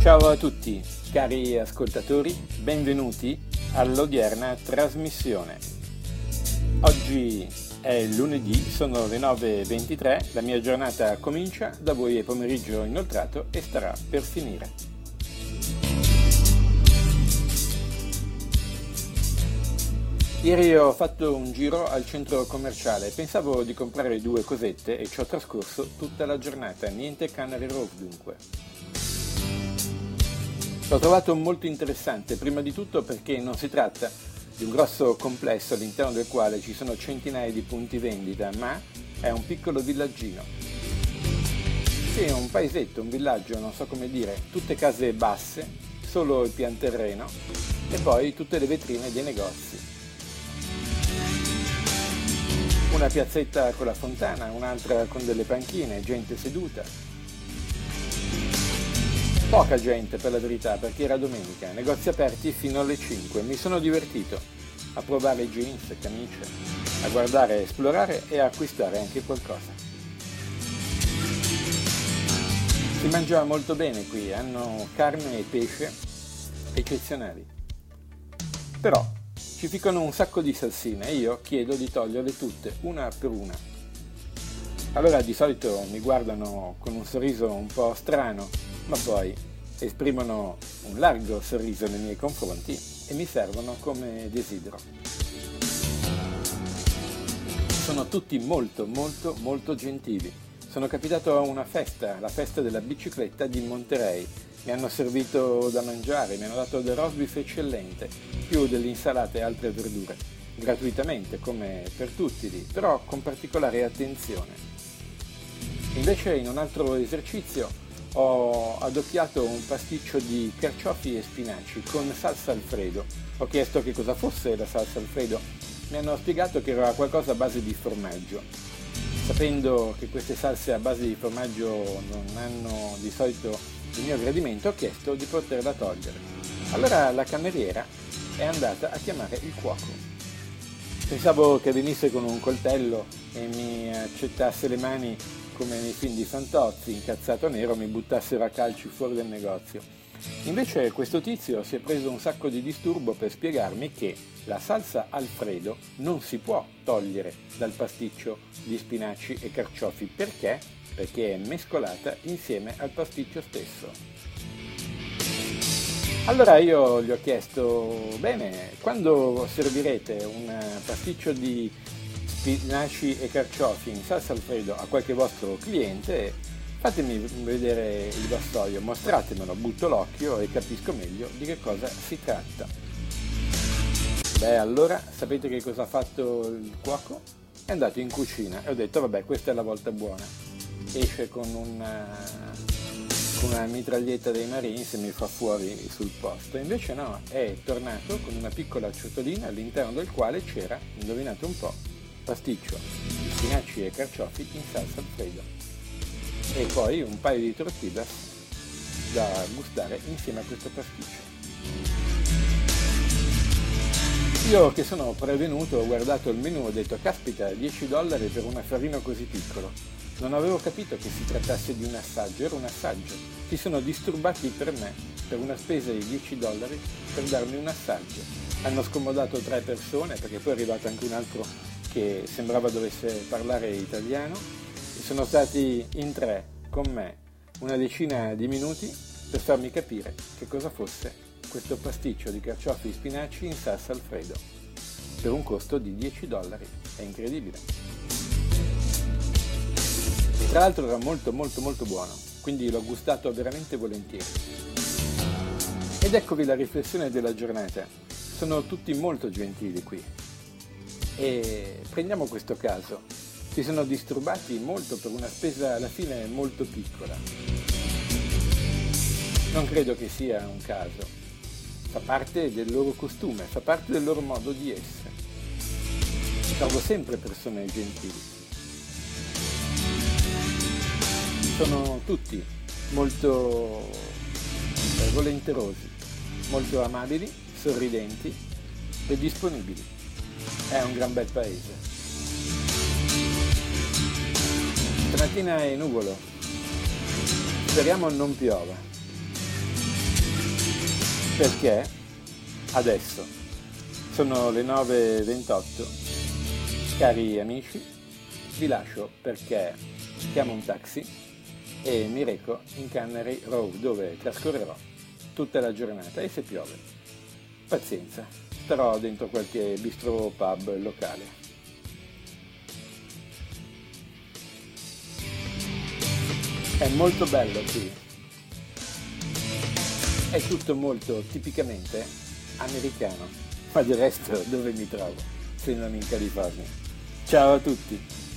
Ciao a tutti, cari ascoltatori, benvenuti all'odierna trasmissione. Oggi è lunedì, sono le 9.23, la mia giornata comincia, da voi è pomeriggio inoltrato e starà per finire. Ieri ho fatto un giro al centro commerciale, pensavo di comprare due cosette e ci ho trascorso tutta la giornata, niente Canary Row dunque. L'ho trovato molto interessante, prima di tutto perché non si tratta di un grosso complesso all'interno del quale ci sono centinaia di punti vendita, ma è un piccolo villaggino. Sì, è un paesetto, un villaggio, non so come dire, tutte case basse, solo il pian terreno e poi tutte le vetrine dei negozi. Una piazzetta con la fontana, un'altra con delle panchine, gente seduta. Poca gente per la verità perché era domenica, negozi aperti fino alle 5. Mi sono divertito a provare jeans, camicie, a guardare, esplorare e a acquistare anche qualcosa. Si mangia molto bene qui, hanno carne e pesce eccezionali. Però ci ficcano un sacco di salsine e io chiedo di toglierle tutte, una per una. Allora di solito mi guardano con un sorriso un po' strano, ma poi esprimono un largo sorriso nei miei confronti e mi servono come desidero. Sono tutti molto molto molto gentili. Sono capitato a una festa, la festa della bicicletta di Monterey, mi hanno servito da mangiare, mi hanno dato del roast beef eccellente, più delle insalate e altre verdure, gratuitamente come per tutti lì, però con particolare attenzione. Invece in un altro esercizio ho adocchiato un pasticcio di carciofi e spinaci con salsa alfredo. Ho chiesto che cosa fosse la salsa alfredo. Mi hanno spiegato che era qualcosa a base di formaggio. Sapendo che queste salse a base di formaggio non hanno di solito il mio gradimento ho chiesto di poterla togliere. Allora la cameriera è andata a chiamare il cuoco. Pensavo che venisse con un coltello e mi accettasse le mani come nei film di Fantozzi, incazzato nero, mi buttassero a calci fuori dal negozio. Invece questo tizio si è preso un sacco di disturbo per spiegarmi che la salsa Alfredo non si può togliere dal pasticcio di spinaci e carciofi perché perché è mescolata insieme al pasticcio stesso. Allora io gli ho chiesto, bene, quando servirete un pasticcio di spinaci e carciofi in salsa alfredo a qualche vostro cliente, fatemi vedere il vassoio, mostratemelo, butto l'occhio e capisco meglio di che cosa si tratta. Beh, allora sapete che cosa ha fatto il cuoco? È andato in cucina e ho detto, vabbè, questa è la volta buona esce con una, con una mitraglietta dei Marines e mi fa fuori sul posto. Invece no, è tornato con una piccola ciotolina all'interno del quale c'era, indovinate un po', pasticcio di spinaci e carciofi in salsa alfredo. E poi un paio di tortillas da gustare insieme a questo pasticcio. Io che sono prevenuto ho guardato il menù e ho detto caspita 10 dollari per un affarino così piccolo non avevo capito che si trattasse di un assaggio, era un assaggio. Si sono disturbati per me, per una spesa di 10 dollari, per darmi un assaggio. Hanno scomodato tre persone, perché poi è arrivato anche un altro che sembrava dovesse parlare italiano, e sono stati in tre con me una decina di minuti per farmi capire che cosa fosse questo pasticcio di carciofi e spinaci in salsa alfredo, per un costo di 10 dollari. È incredibile. Tra l'altro era molto molto molto buono, quindi l'ho gustato veramente volentieri. Ed eccovi la riflessione della giornata. Sono tutti molto gentili qui. E prendiamo questo caso. Si sono disturbati molto per una spesa alla fine molto piccola. Non credo che sia un caso. Fa parte del loro costume, fa parte del loro modo di essere. Trovo sempre persone gentili. sono tutti molto eh, volenterosi, molto amabili, sorridenti e disponibili. È un gran bel paese. Stamattina è nuvolo, speriamo non piova. Perché adesso sono le 9.28, cari amici, vi lascio perché chiamo un taxi e mi reco in Cannery Row dove trascorrerò tutta la giornata e se piove. Pazienza, starò dentro qualche bistro pub locale. È molto bello qui. È tutto molto tipicamente americano. Ma del resto dove mi trovo? Se non in California. Ciao a tutti!